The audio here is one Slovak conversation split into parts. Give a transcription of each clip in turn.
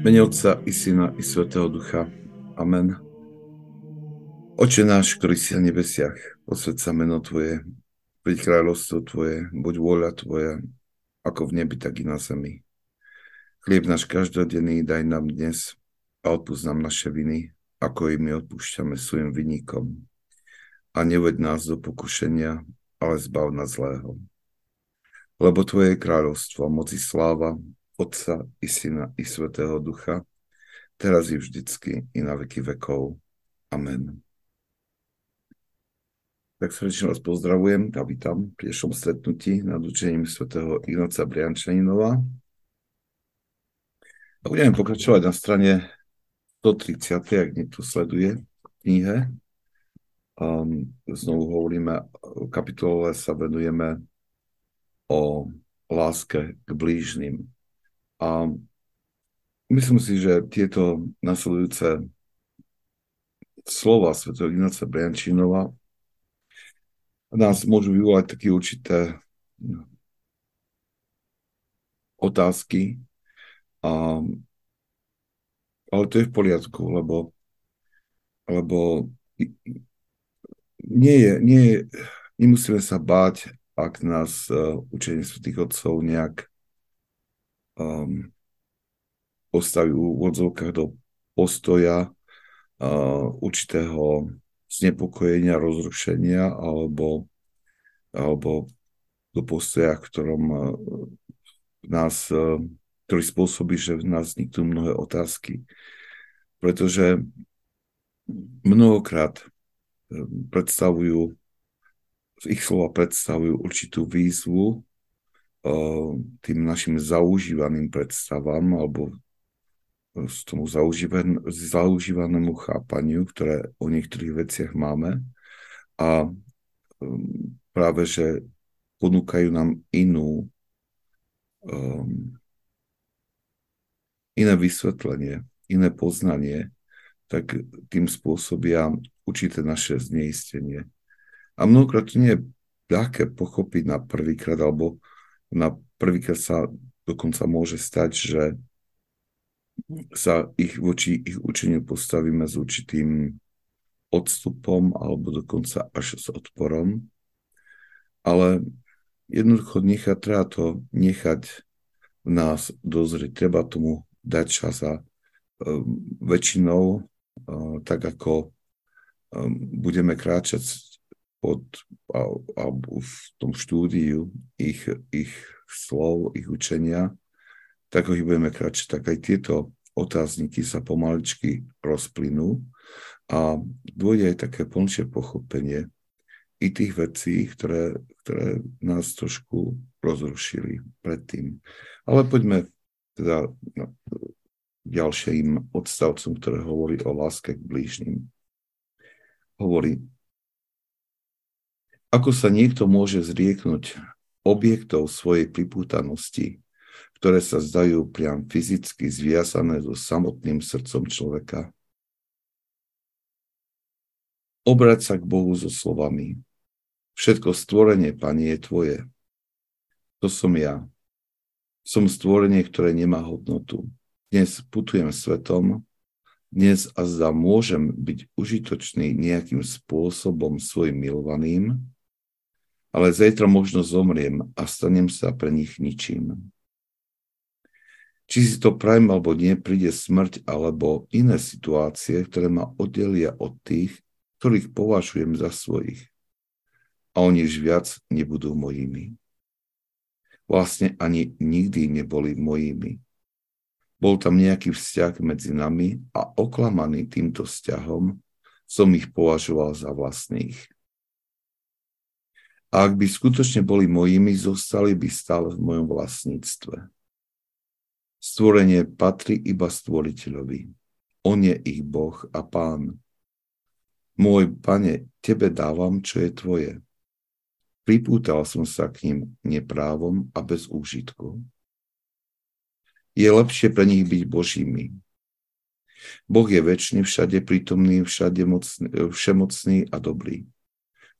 Mene Otca i Syna i Svetého Ducha. Amen. Oče náš, ktorý si na nebesiach, posved sa meno Tvoje, príď kráľovstvo Tvoje, buď vôľa Tvoja, ako v nebi, tak i na zemi. Chlieb náš každodenný daj nám dnes a odpúsť nám naše viny, ako i my odpúšťame svojim vinníkom. A neved nás do pokušenia, ale zbav nás zlého. Lebo Tvoje je kráľovstvo, moci sláva, Otca i Syna i Svetého Ducha, teraz i vždycky i na veky vekov. Amen. Tak srdečne vás pozdravujem a vítam pri dnešnom stretnutí nad učením svätého Ignoca Briančaninova. A budeme pokračovať na strane 130, ak niekto sleduje v knihe. Um, znovu hovoríme, v kapitole sa venujeme o láske k blížnym. A myslím si, že tieto nasledujúce slova Sv. Ignáca Briančínova nás môžu vyvolať také určité otázky, a, ale to je v poriadku, lebo, lebo nie je, nie je, nemusíme sa báť, ak nás uh, učenie svätých Otcov nejak um, postaví v úvodzovkách do postoja uh, určitého znepokojenia, rozrušenia alebo, alebo do postoja, v ktorom uh, nás, uh, ktorý spôsobí, že v nás vzniknú mnohé otázky. Pretože mnohokrát predstavujú, ich slova predstavujú určitú výzvu tým našim zaužívaným predstavám alebo z tomu zaužívan, zaužívanému chápaniu, ktoré o niektorých veciach máme a um, práve, že ponúkajú nám inú um, iné vysvetlenie, iné poznanie, tak tým spôsobia určité naše zneistenie. A mnohokrát to nie je ľahké pochopiť na prvýkrát, alebo na prvýkrát sa dokonca môže stať, že sa ich voči ich učeniu postavíme s určitým odstupom alebo dokonca až s odporom. Ale jednoducho nechať, treba to nechať v nás dozrieť. Treba tomu dať čas a um, väčšinou, uh, tak ako um, budeme kráčať pod, alebo v tom štúdiu ich, ich slov, ich učenia, tak ich budeme kráčať, tak aj tieto otázniky sa pomaličky rozplynú a dôjde aj také plnšie pochopenie i tých vecí, ktoré, ktoré nás trošku rozrušili predtým. Ale poďme teda ďalším odstavcom, ktoré hovorí o láske k blížnym. Hovorí, ako sa niekto môže zrieknúť objektov svojej pripútanosti, ktoré sa zdajú priam fyzicky zviazané so samotným srdcom človeka? Obrať sa k Bohu so slovami. Všetko stvorenie, Pani, je Tvoje. To som ja. Som stvorenie, ktoré nemá hodnotu. Dnes putujem svetom, dnes a zda môžem byť užitočný nejakým spôsobom svojim milovaným, ale zajtra možno zomriem a stanem sa pre nich ničím. Či si to prajem alebo nie, príde smrť alebo iné situácie, ktoré ma oddelia od tých, ktorých považujem za svojich. A oni už viac nebudú mojimi. Vlastne ani nikdy neboli mojimi. Bol tam nejaký vzťah medzi nami a oklamaný týmto vzťahom som ich považoval za vlastných. A ak by skutočne boli mojimi, zostali by stále v mojom vlastníctve. Stvorenie patrí iba stvoriteľovi. On je ich Boh a Pán. Môj pane, tebe dávam, čo je tvoje. Pripútal som sa k ním neprávom a bez úžitku. Je lepšie pre nich byť Božími. Boh je väčší, všade prítomný, všade mocný, všemocný a dobrý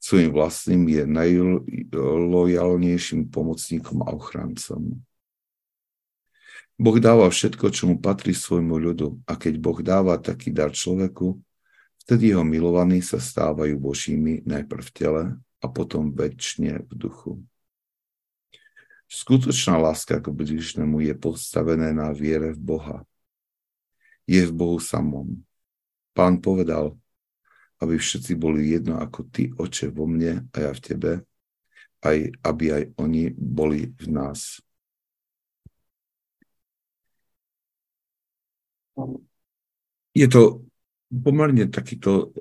svojim vlastným je najlojalnejším pomocníkom a ochrancom. Boh dáva všetko, čo mu patrí svojmu ľudu a keď Boh dáva taký dar človeku, vtedy jeho milovaní sa stávajú Božími najprv v tele a potom väčšine v duchu. Skutočná láska k bližnému je postavené na viere v Boha. Je v Bohu samom. Pán povedal, aby všetci boli jedno ako ty, oče, vo mne a ja v tebe, aj aby aj oni boli v nás. Je to pomerne takýto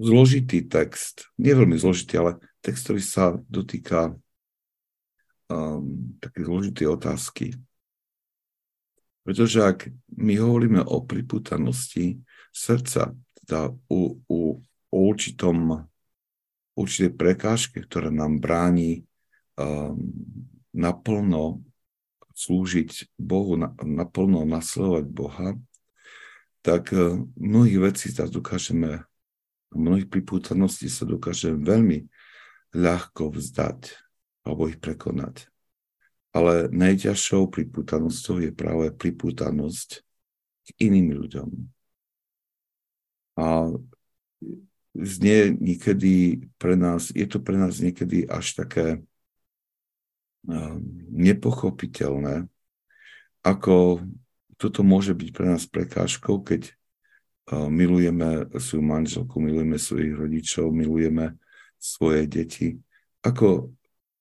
zložitý text, nie veľmi zložitý, ale text, ktorý sa dotýka um, také zložité otázky. Pretože ak my hovoríme o priputanosti srdca, teda u, u, o určitom, určitej prekážke, ktorá nám bráni um, naplno slúžiť Bohu, naplno nasledovať Boha, tak uh, mnohých vecí sa dokážeme, mnohých pripútaností sa dokážeme veľmi ľahko vzdať alebo ich prekonať. Ale najťažšou pripútanosťou je práve pripútanosť k iným ľuďom. A znie niekedy pre nás, je to pre nás niekedy až také nepochopiteľné, ako toto môže byť pre nás prekážkou, keď milujeme svoju manželku, milujeme svojich rodičov, milujeme svoje deti. Ako,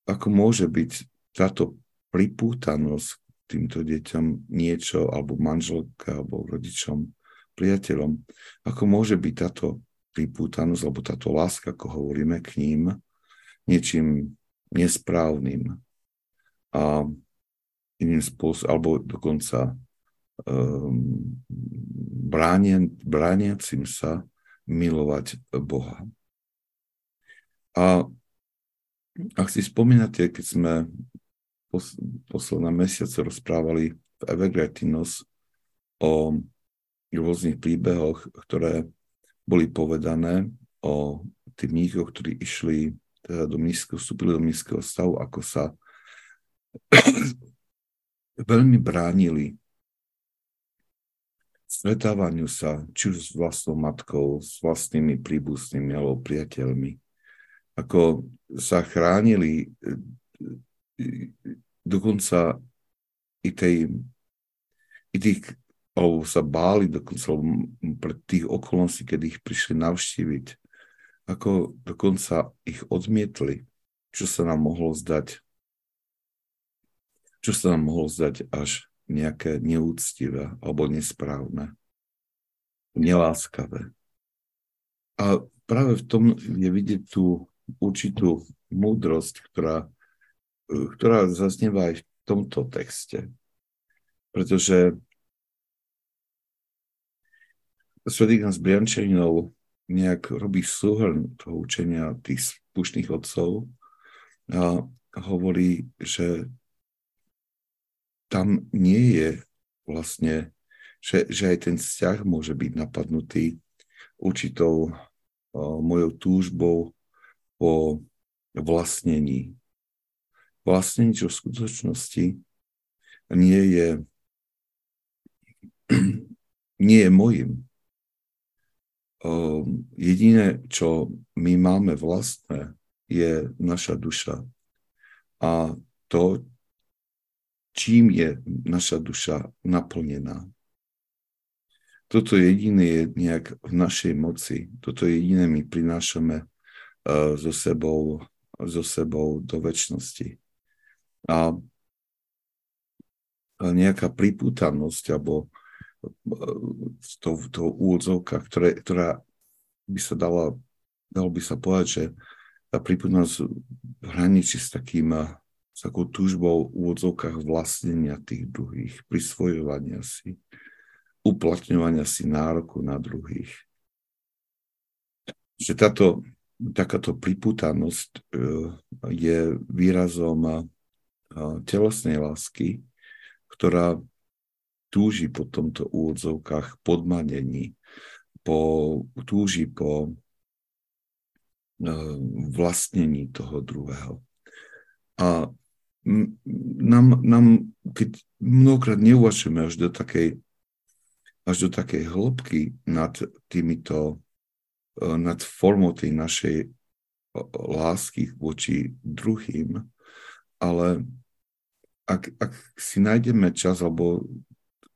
ako môže byť táto pripútanosť týmto deťom niečo, alebo manželka, alebo rodičom, priateľom, ako môže byť táto pripútanosť, alebo táto láska, ako hovoríme k ním, niečím nesprávnym, a iným spôsobom, alebo dokonca um, bránien, brániacim sa milovať Boha. A ak si spomínate, keď sme pos, posledné mesiace rozprávali v Evergretinos o rôznych príbehoch, ktoré boli povedané o tých mníchoch, ktorí išli teda do nízkeho, vstúpili do nízkeho stavu, ako sa veľmi bránili stretávaniu sa či už s vlastnou matkou, s vlastnými príbuznými alebo priateľmi. Ako sa chránili dokonca i tej i tých, alebo sa báli dokonca pre tých okolností, keď ich prišli navštíviť, ako dokonca ich odmietli, čo sa nám mohlo zdať čo sa nám mohlo zdať až nejaké neúctivé alebo nesprávne, neláskavé. A práve v tom je vidieť tú určitú múdrosť, ktorá, ktorá zaznieva aj v tomto texte. Pretože Svetý z Briančaninov nejak robí súhrn toho učenia tých spušných otcov a hovorí, že tam nie je vlastne, že, že aj ten vzťah môže byť napadnutý určitou o, mojou túžbou po vlastnení. Vlastnenie, čo v skutočnosti nie je, nie je mojim. O, jediné, čo my máme vlastné, je naša duša. A to, čím je naša duša naplnená. Toto jediné je nejak v našej moci. Toto jediné my prinášame uh, so, sebou, so sebou do väčšnosti. A nejaká pripútanosť alebo v to, to úvodzovka, ktoré, ktorá by sa dala, dalo by sa povedať, že tá pripútanosť hraničí s takým s takou túžbou v úvodzovkách vlastnenia tých druhých, prisvojovania si, uplatňovania si nároku na druhých. Že táto, takáto priputanosť e, je výrazom telesnej lásky, ktorá túži po tomto úvodzovkách podmanení, po, túži po e, vlastnení toho druhého. A nám, nám keď mnohokrát neuvažujeme až do takej, až do takej hĺbky nad týmito, e, nad formou tej našej e, lásky voči druhým, ale ak, ak si nájdeme čas, alebo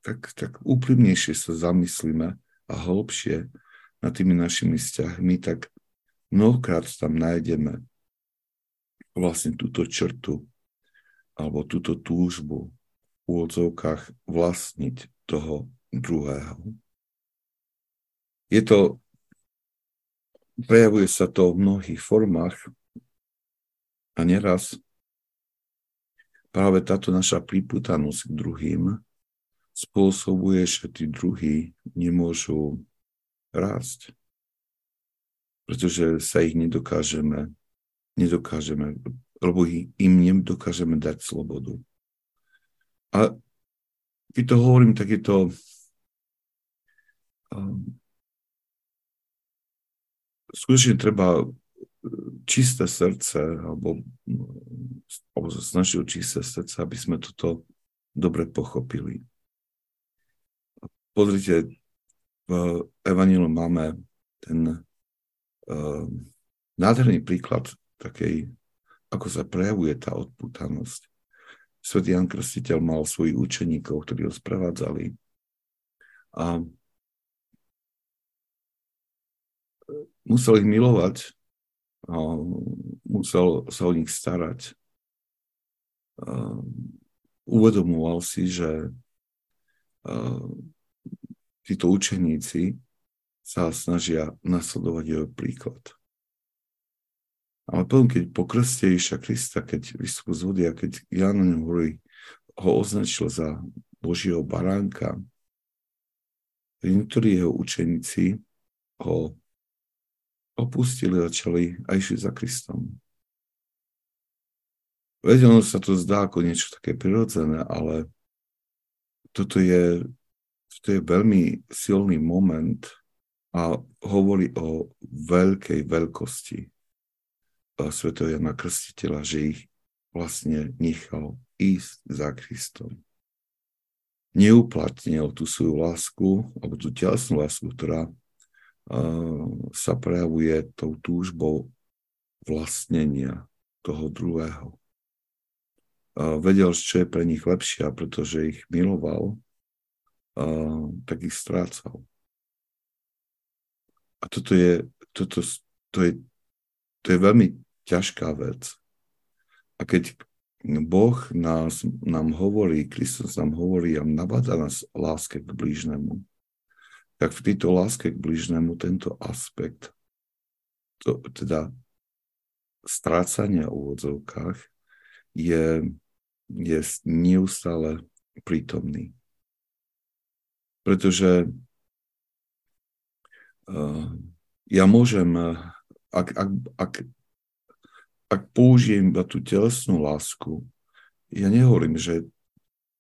tak, tak úprimnejšie sa zamyslíme a hĺbšie nad tými našimi vzťahmi, tak mnohokrát tam nájdeme vlastne túto črtu alebo túto túžbu v úvodzovkách vlastniť toho druhého. Je to, prejavuje sa to v mnohých formách a neraz práve táto naša priputanosť k druhým spôsobuje, že tí druhí nemôžu rásť, pretože sa ich nedokážeme, nedokážeme lebo im nedokážeme dať slobodu. A keď to hovorím, tak je to um, skutočne treba čisté srdce, alebo, alebo o čisté srdce, aby sme toto dobre pochopili. Pozrite, v Evangeliu máme ten uh, nádherný príklad takej ako sa prejavuje tá odputanosť. Svetý Jan Krstiteľ mal svojich učeníkov, ktorí ho sprevádzali. A musel ich milovať, a musel sa o nich starať. A uvedomoval si, že títo učeníci sa snažia nasledovať jeho príklad. Ale potom, keď po krste Iša Krista, keď vystupil z vody a keď Jan hovorí, ho označil za Božieho baránka, niektorí jeho učeníci ho opustili začali a išli za Kristom. Veď ono sa to zdá ako niečo také prirodzené, ale toto je, toto je veľmi silný moment a hovorí o veľkej veľkosti svätého Jana Krstiteľa, že ich vlastne nechal ísť za Kristom. Neuplatnil tú svoju lásku, alebo tú telesnú lásku, ktorá sa prejavuje tou túžbou vlastnenia toho druhého. Uh, vedel, čo je pre nich lepšie, pretože ich miloval, tak ich strácal. A toto je, toto, to je, to je veľmi ťažká vec. A keď Boh nás, nám hovorí, Kristus nám hovorí a nabáda nás láske k blížnemu, tak v tejto láske k blížnemu tento aspekt, to, teda strácania v úvodzovkách, je, je neustále prítomný. Pretože uh, ja môžem, ak, ak, ak ak použijem iba tú telesnú lásku, ja nehovorím, že,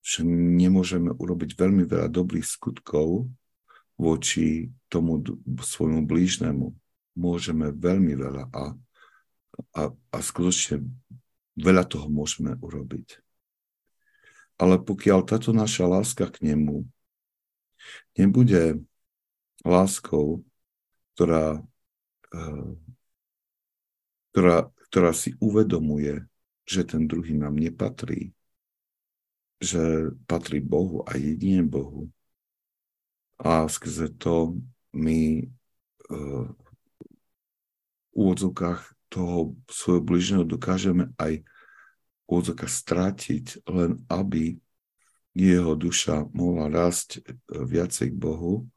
že nemôžeme urobiť veľmi veľa dobrých skutkov voči tomu svojmu blížnemu. Môžeme veľmi veľa a, a, a skutočne veľa toho môžeme urobiť. Ale pokiaľ táto naša láska k nemu nebude láskou, ktorá, eh, ktorá ktorá si uvedomuje, že ten druhý nám nepatrí, že patrí Bohu a jedine Bohu. A skrze to my uh, v úvodzovkách toho svojho bližného dokážeme aj v úvodzovkách strátiť, len aby jeho duša mohla rásť e, viacej k Bohu,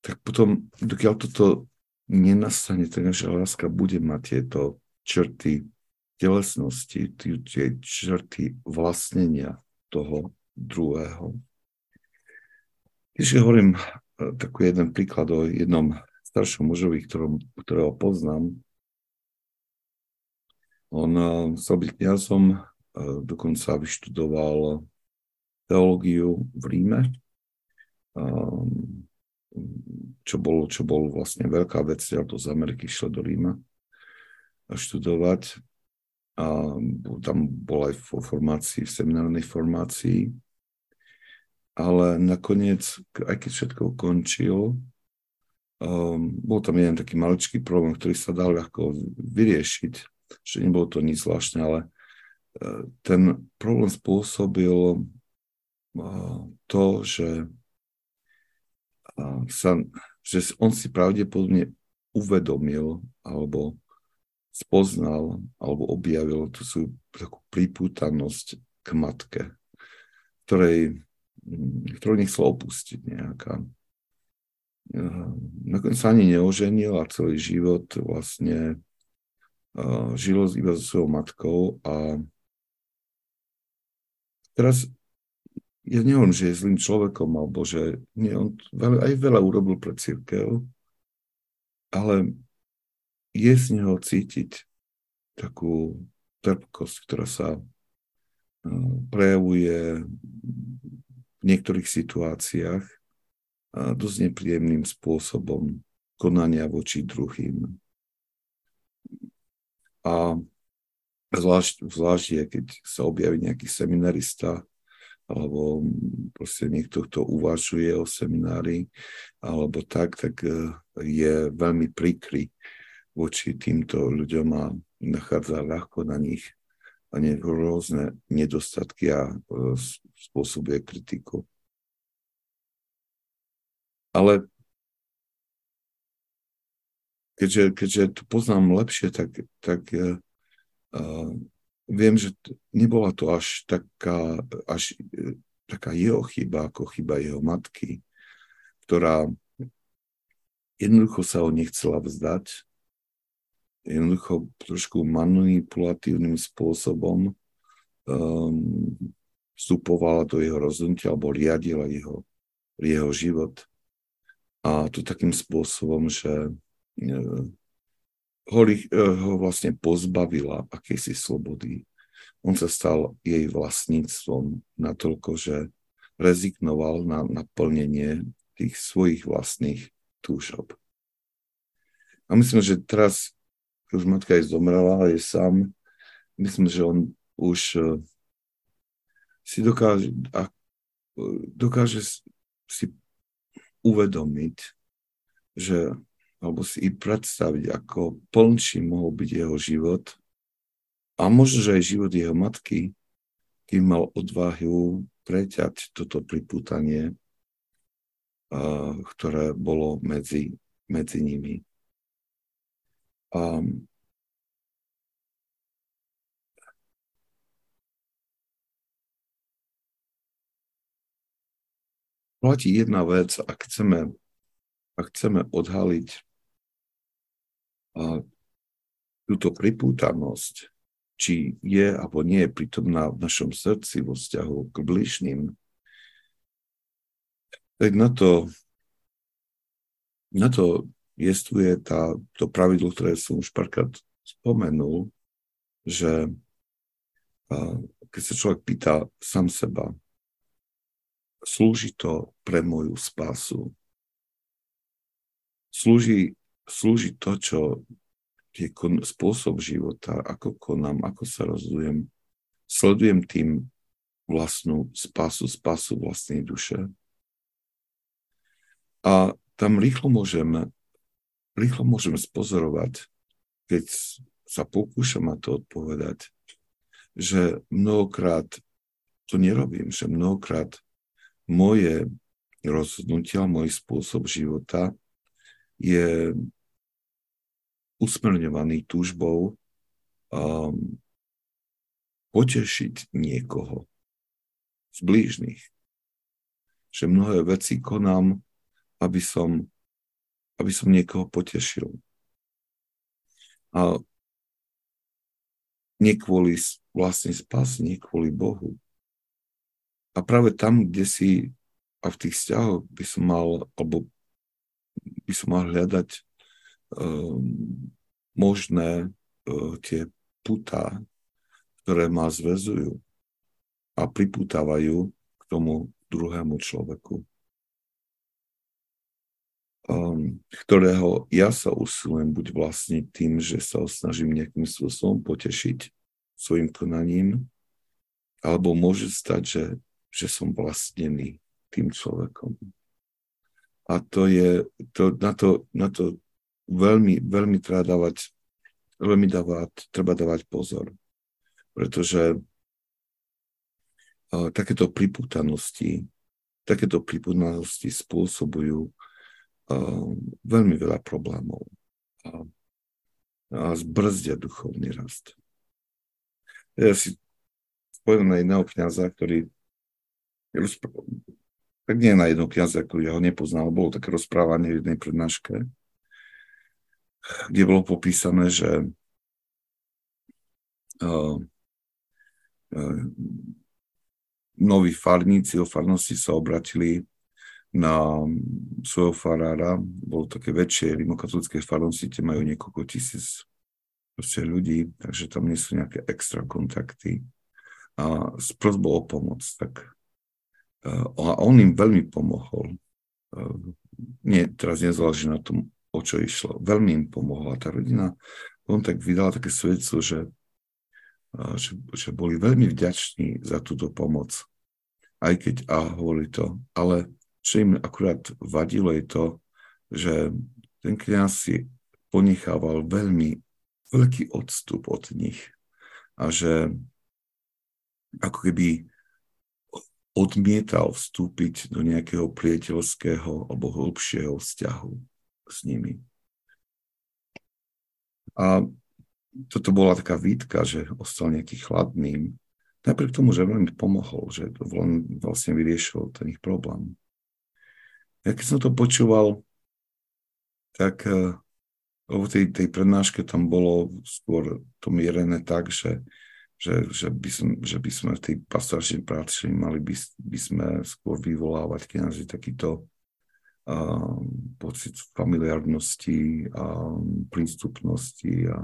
tak potom, dokiaľ toto nenastane, tak naša láska bude mať tieto črty telesnosti, tie črty vlastnenia toho druhého. Ešte hovorím e, taký jeden príklad o jednom staršom mužovi, ktorom, ktorého poznám. On e, chcel byť kniazom, dokonca vyštudoval teológiu v Ríme. Čo bol, čo bol vlastne veľká vec, ja to z Ameriky šlo do Ríma študovať. a tam bol aj vo formácii, v seminárnej formácii, ale nakoniec, aj keď všetko ukončil, um, bol tam jeden taký maličký problém, ktorý sa dal ľahko vyriešiť, že nebolo to nič zvláštne, ale ten problém spôsobil uh, to, že, uh, sa, že on si pravdepodobne uvedomil alebo spoznal alebo objavil tú svoju takú pripútanosť k matke, ktorej ktorú nechcel opustiť nejaká. Nakoniec sa ani neoženil a celý život vlastne žil iba so svojou matkou a teraz ja neviem, že je zlým človekom, alebo že nie, on aj veľa urobil pre církev, ale je z neho cítiť takú trpkosť, ktorá sa prejavuje v niektorých situáciách dosť nepríjemným spôsobom konania voči druhým. A zvlášť, zvlášť keď sa objaví nejaký seminarista alebo proste niekto, kto uvažuje o seminári, alebo tak, tak e, je veľmi prikry voči týmto ľuďom a nachádza ľahko na nich a ne, rôzne nedostatky a e, spôsobuje kritiku. Ale keďže, keďže to poznám lepšie, tak, tak uh, viem, že nebola to až taká, až taká jeho chyba, ako chyba jeho matky, ktorá jednoducho sa ho nechcela vzdať, jednoducho trošku manipulatívnym spôsobom um, vstupovala do jeho rozhodnutia alebo riadila jeho, jeho život. A to takým spôsobom, že e, ho, e, ho vlastne pozbavila akejsi slobody. On sa stal jej vlastníctvom natoľko, že rezignoval na naplnenie tých svojich vlastných túžob. A myslím, že teraz, keď už matka je zomrela, je sám, myslím, že on už e, si dokáže, a, dokáže si uvedomiť, že, alebo si i predstaviť, ako plnší mohol byť jeho život a možno, že aj život jeho matky, kým mal odvahu preťať toto pripútanie, a, ktoré bolo medzi, medzi nimi. A platí jedna vec, ak chceme, ak chceme odhaliť túto pripútanosť, či je alebo nie je prítomná v našom srdci vo vzťahu k bližným, tak na to, na to jestuje tá, to pravidlo, ktoré som už párkrát spomenul, že keď sa človek pýta sám seba, slúži to pre moju spásu. Slúži, slúži to, čo je kon, spôsob života, ako konám, ako sa rozhodujem. Sledujem tým vlastnú spásu, spásu vlastnej duše. A tam rýchlo môžem, rýchlo môžem spozorovať, keď sa pokúšam na to odpovedať, že mnohokrát to nerobím, že mnohokrát moje rozhodnutia, môj spôsob života je usmerňovaný túžbou um, potešiť niekoho z blížnych. Že mnohé veci konám, aby som, aby som niekoho potešil. A nie kvôli vlastne spás, nie kvôli Bohu, a práve tam, kde si a v tých vzťahoch by som mal, alebo by som mal hľadať um, možné uh, tie putá, ktoré ma zväzujú a pripútavajú k tomu druhému človeku, um, ktorého ja sa usilujem buď vlastne tým, že sa snažím nejakým spôsobom potešiť, svojim konaním, alebo môže stať, že, že som vlastnený tým človekom. A to je, to, na, to, na to veľmi, veľmi treba dávať, veľmi dávať, treba dávať pozor. Pretože uh, takéto priputanosti, takéto priputanosti spôsobujú uh, veľmi veľa problémov a, a zbrzdia duchovný rast. Ja si spomínam na jedného kniaza, ktorý tak nie na jedného kniaza, ktorý ja ho nepoznal, bolo také rozprávanie v jednej prednáške, kde bolo popísané, že uh, noví farníci o farnosti sa obratili na svojho farára, bolo také väčšie rimokatolické farnosti, tie majú niekoľko tisíc ľudí, takže tam nie sú nejaké extra kontakty. A s prosbou o pomoc, tak a on im veľmi pomohol. Nie, teraz nezáleží na tom, o čo išlo. Veľmi im pomohla tá rodina. On tak vydal také svedectvo, že, že, že boli veľmi vďační za túto pomoc. Aj keď, a hovorili to, ale čo im akurát vadilo je to, že ten kniaz si ponechával veľmi veľký odstup od nich a že ako keby odmietal vstúpiť do nejakého priateľského alebo hĺbšieho vzťahu s nimi. A toto bola taká výtka, že ostal nejaký chladným. Napriek tomu, že veľmi pomohol, že to vlastne vyriešil ten ich problém. Ja keď som to počúval, tak eh, lebo tej, tej prednáške tam bolo skôr to mierené tak, že že, že, by, som, že by sme v tej pastoračnej práci mali by, by sme skôr vyvolávať kniazy takýto pocit familiárnosti a prístupnosti a,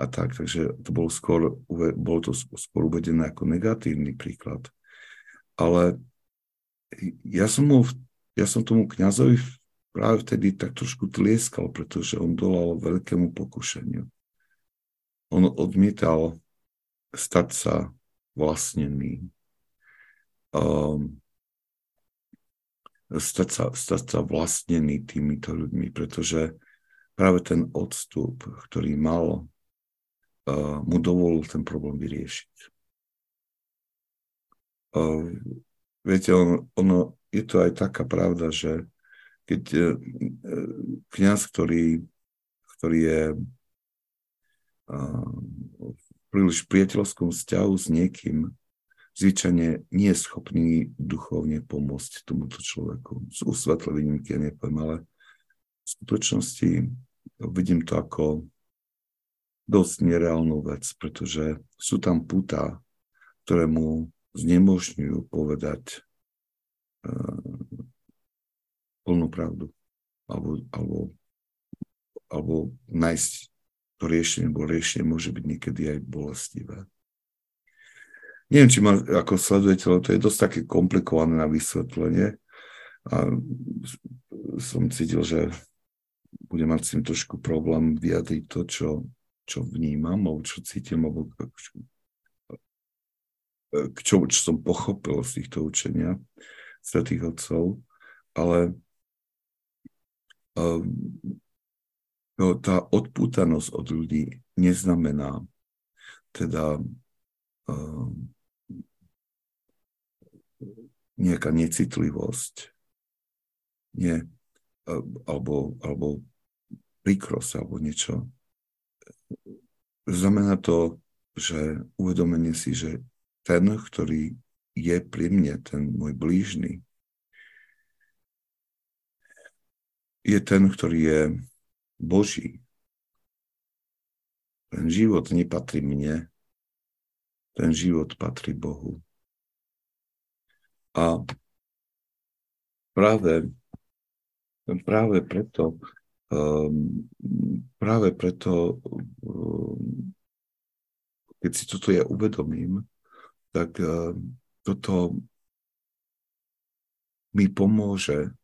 a tak. Takže to bolo skôr, bolo to skôr uvedené ako negatívny príklad. Ale ja som, mu, ja som tomu kniazovi práve vtedy tak trošku tlieskal, pretože on dolal veľkému pokušeniu. On odmietal stať sa vlastnený. Um, stať, sa, stať sa vlastnený týmito ľuďmi, pretože práve ten odstup, ktorý mal, uh, mu dovolil ten problém vyriešiť. Uh, viete, on, ono, je to aj taká pravda, že keď uh, kniaz, ktorý, ktorý je uh, príliš priateľskom vzťahu s niekým, zvyčajne nie je schopný duchovne pomôcť tomuto človeku. Sú svetlé výnimky, ja nepoviem, ale v skutočnosti vidím to ako dosť nereálnu vec, pretože sú tam putá, ktoré mu znemožňujú povedať uh, plnú pravdu alebo, alebo, alebo nájsť to riešenie, bo riešenie môže byť niekedy aj bolestivé. Neviem, či ma ako sledujete, ale to je dosť také komplikované na vysvetlenie. A som cítil, že budem mať s tým trošku problém vyjadriť to, čo, čo vnímam, alebo čo cítim, alebo čo, čo som pochopil z týchto učenia svetých otcov. Ale um, tá odpútanosť od ľudí neznamená teda uh, nejaká necitlivosť, nie, uh, alebo, alebo príkrosť, alebo niečo. Znamená to, že uvedomenie si, že ten, ktorý je pri mne, ten môj blížny, je ten, ktorý je Boží. Ten život nepatrí mne, ten život patrí Bohu. A práve, práve preto, um, práve preto, um, keď si toto ja uvedomím, tak um, toto mi pomôže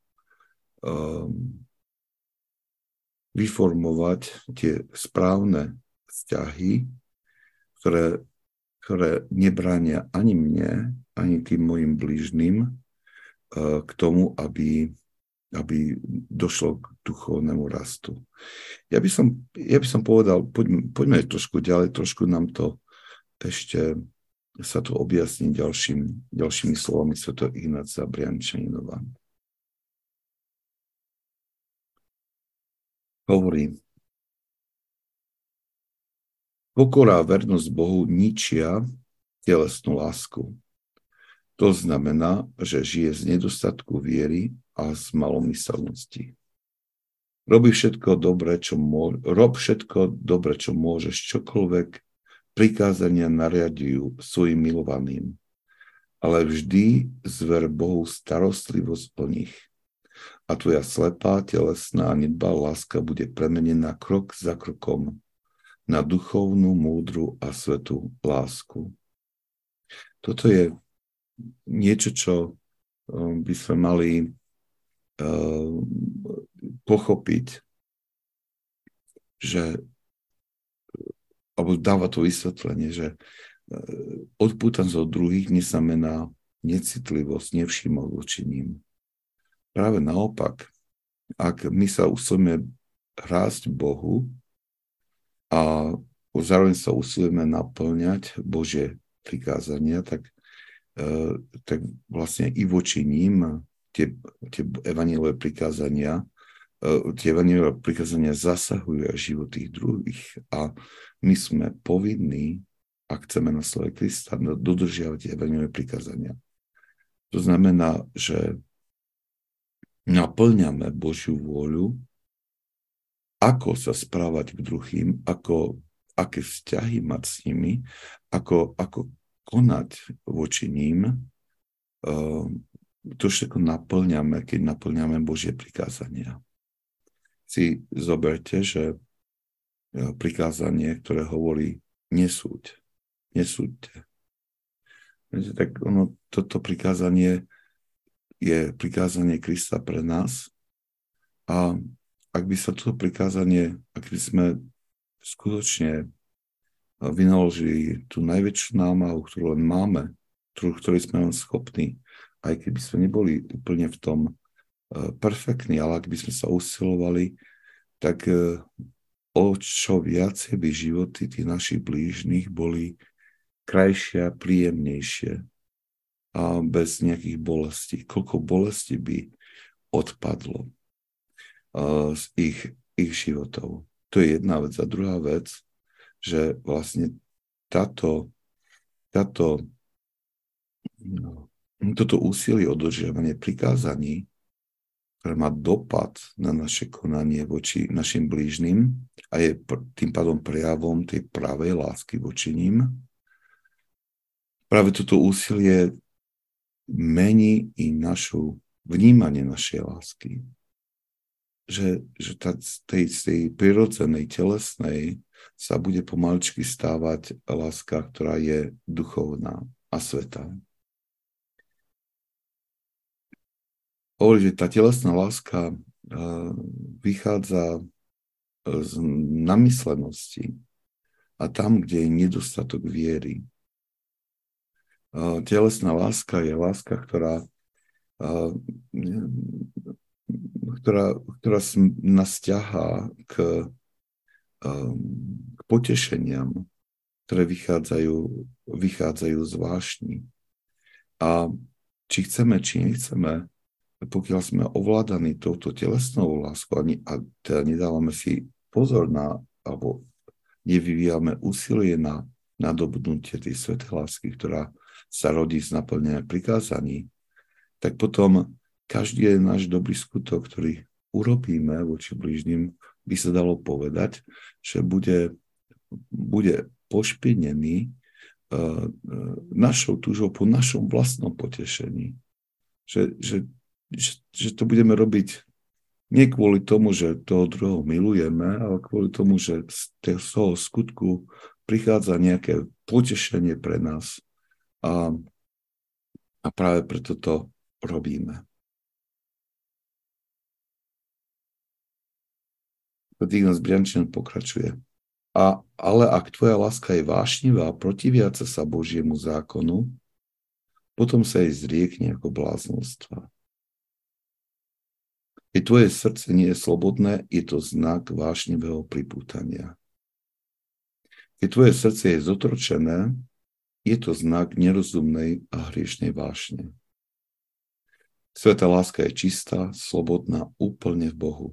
vyformovať tie správne vzťahy, ktoré ktoré nebránia ani mne, ani tým mojim blížnym k tomu, aby, aby došlo k duchovnému rastu. Ja by som, ja by som povedal, poďme, poďme trošku ďalej, trošku nám to ešte sa to objasní ďalším, ďalšími slovami Sveto Ignáca Briančaninova. Hovorí, pokora a vernosť Bohu ničia telesnú lásku. To znamená, že žije z nedostatku viery a z malomyselnosti. Robí všetko dobre, čo môže, rob všetko dobre, čo môžeš, čokoľvek prikázania nariadujú svojim milovaným, ale vždy zver Bohu starostlivosť o nich. A tvoja slepá, telesná a nedbá láska bude premenená krok za krokom na duchovnú, múdru a svetú lásku. Toto je niečo, čo um, by sme mali uh, pochopiť, že alebo dáva to vysvetlenie, že e, odpútanosť od druhých neznamená necitlivosť, nevšimol voči ním. Práve naopak, ak my sa usilujeme rásť Bohu a zároveň sa usilujeme naplňať Božie prikázania, tak, e, tak vlastne i voči ním tie, tie evanílové prikázania E, tie evaniliové prikázania zasahujú aj život tých druhých a my sme povinní, ak chceme na slove Krista, dodržiavať tie evaniliové prikázania. To znamená, že naplňame Božiu vôľu, ako sa správať k druhým, ako, aké vzťahy mať s nimi, ako, ako konať voči ním. Uh, to všetko naplňame, keď naplňame Božie prikázania si zoberte, že e, prikázanie, ktoré hovorí nesúď, nesúďte. Viete, tak ono, toto prikázanie je prikázanie Krista pre nás a ak by sa toto prikázanie, ak by sme skutočne vynaložili tú najväčšiu námahu, ktorú len máme, ktorú, ktorej sme len schopní, aj keby sme neboli úplne v tom E, perfektní, ale ak by sme sa usilovali, tak e, o čo viacej by životy tých našich blížnych boli krajšie a príjemnejšie a bez nejakých bolestí. Koľko bolesti by odpadlo e, z ich, ich životov. To je jedna vec. A druhá vec, že vlastne táto, táto, no, toto úsilie o dodržiavanie prikázaní ktoré má dopad na naše konanie voči našim blížnym a je tým pádom prejavom tej pravej lásky voči ním. Práve toto úsilie mení i našu vnímanie našej lásky. Že, že tá, z, tej, z tej prirodzenej, telesnej sa bude pomaličky stávať láska, ktorá je duchovná a svetá. hovorí, že tá telesná láska vychádza z namyslenosti a tam, kde je nedostatok viery. Telesná láska je láska, ktorá, ktorá, ktorá nás ťahá k, k potešeniam, ktoré vychádzajú, vychádzajú z vášni. A či chceme, či nechceme, pokiaľ sme ovládaní touto telesnou láskou a teda nedávame si pozor na, alebo nevyvíjame úsilie na nadobudnutie tej svetej lásky, ktorá sa rodí z naplnenia prikázaní, tak potom každý je náš dobrý skutok, ktorý urobíme voči blížnym, by sa dalo povedať, že bude, bude pošpinený uh, našou túžou po našom vlastnom potešení. Že, že že, že to budeme robiť nie kvôli tomu, že toho druhého milujeme, ale kvôli tomu, že z toho skutku prichádza nejaké potešenie pre nás a, a práve preto to robíme. Nás Briančin pokračuje. A, ale ak tvoja láska je vášnivá a protiviaca sa Božiemu zákonu, potom sa jej zriekne ako bláznostva. Keď tvoje srdce nie je slobodné, je to znak vášnivého pripútania. Keď tvoje srdce je zotročené, je to znak nerozumnej a hriešnej vášne. Sveta láska je čistá, slobodná úplne v Bohu.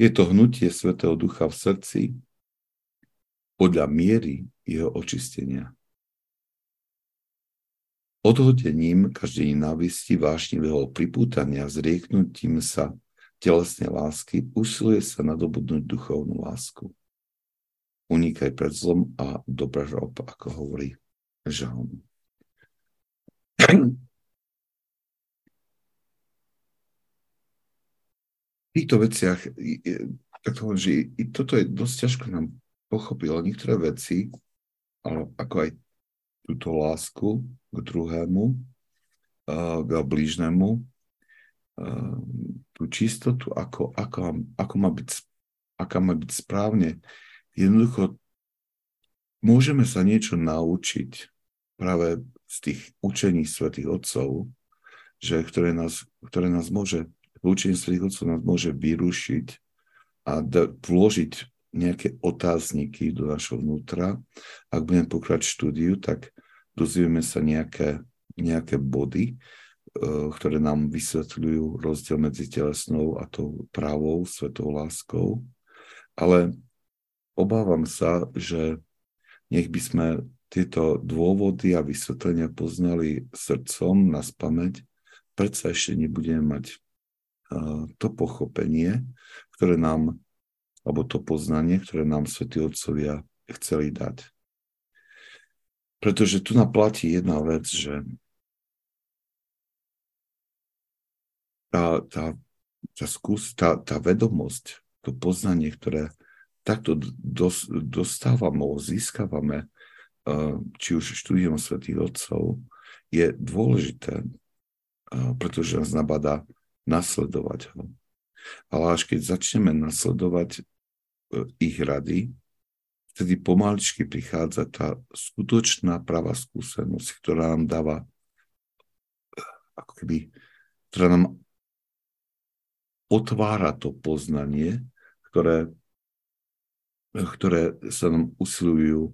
Je to hnutie Svetého Ducha v srdci podľa miery jeho očistenia. Odhodením každej nenávisti vášnivého pripútania, zrieknutím sa telesnej lásky, usiluje sa nadobudnúť duchovnú lásku. Unikaj pred zlom a dobrá rob, ako hovorí žalm. Týchto veciach, tak to hovorím, že i toto je dosť ťažko nám pochopiť, ale niektoré veci, ale ako aj túto lásku k druhému, k blížnemu, tú čistotu, ako, ako, ako má byť, aká má byť správne. Jednoducho môžeme sa niečo naučiť práve z tých učení svätých Otcov, že, ktoré, nás, ktoré nás môže Učenie svetých otcov nás môže vyrušiť a da, vložiť nejaké otázniky do našho vnútra. Ak budeme pokračovať štúdiu, tak dozvieme sa nejaké, nejaké body, uh, ktoré nám vysvetľujú rozdiel medzi telesnou a tou právou, svetou láskou. Ale obávam sa, že nech by sme tieto dôvody a vysvetlenia poznali srdcom na spameť, predsa ešte nebudeme mať to pochopenie, ktoré nám, alebo to poznanie, ktoré nám svätí Otcovia chceli dať. Pretože tu naplatí jedna vec, že tá, tá, tá, skús, tá, tá vedomosť, to poznanie, ktoré takto dos, dostávame, získavame, či už štúdiom svätých Otcov, je dôležité, pretože nás nabadá nasledovať ho. Ale až keď začneme nasledovať e, ich rady, vtedy pomaličky prichádza tá skutočná pravá skúsenosť, ktorá nám dáva e, ako keby, ktorá nám otvára to poznanie, ktoré, ktoré sa nám usilujú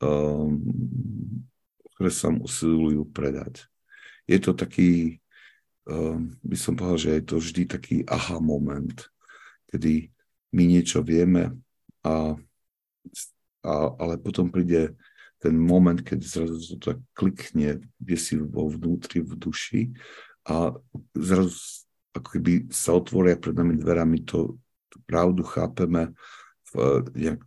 um, ktoré sa nám usilujú predať. Je to taký by som povedal, že je to vždy taký aha moment, kedy my niečo vieme, a, a, ale potom príde ten moment, keď zrazu to tak klikne, kde si vo vnútri, v duši a zrazu ako keby sa otvoria pred nami dverami, to, tú pravdu chápeme v, nejak,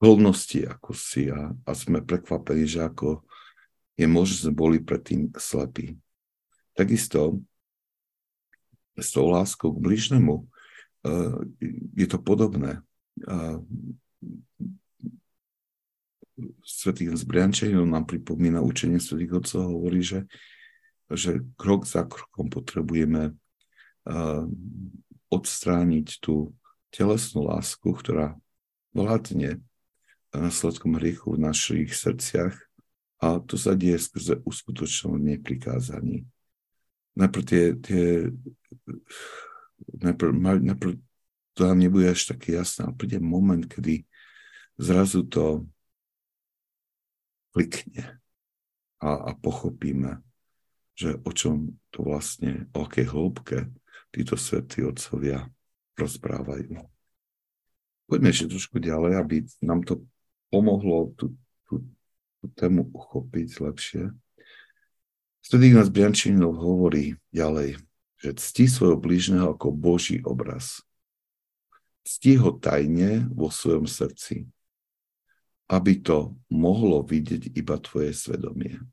plnosti ako si a, a sme prekvapení, že ako je možné, sme boli predtým slepí. Takisto s tou láskou k bližnému, eh, je to podobné. Svetý z Briančanov nám pripomína učenie svetých otcov, hovorí, že, že krok za krokom potrebujeme eh, odstrániť tú telesnú lásku, ktorá vládne následkom hriechu v našich srdciach a to sa deje skrze uskutočnenie prikázaní najprv tie, tie najprv, najprv to nám nebude až také jasné, ale príde moment, kedy zrazu to klikne a, a pochopíme, že o čom to vlastne, o akej hĺbke títo svetí otcovia rozprávajú. Poďme ešte trošku ďalej, aby nám to pomohlo tú, tú, tú tému uchopiť lepšie. Vtedy nás Briančinov hovorí ďalej, že cti svojho blížneho ako Boží obraz. Cti ho tajne vo svojom srdci, aby to mohlo vidieť iba tvoje svedomie.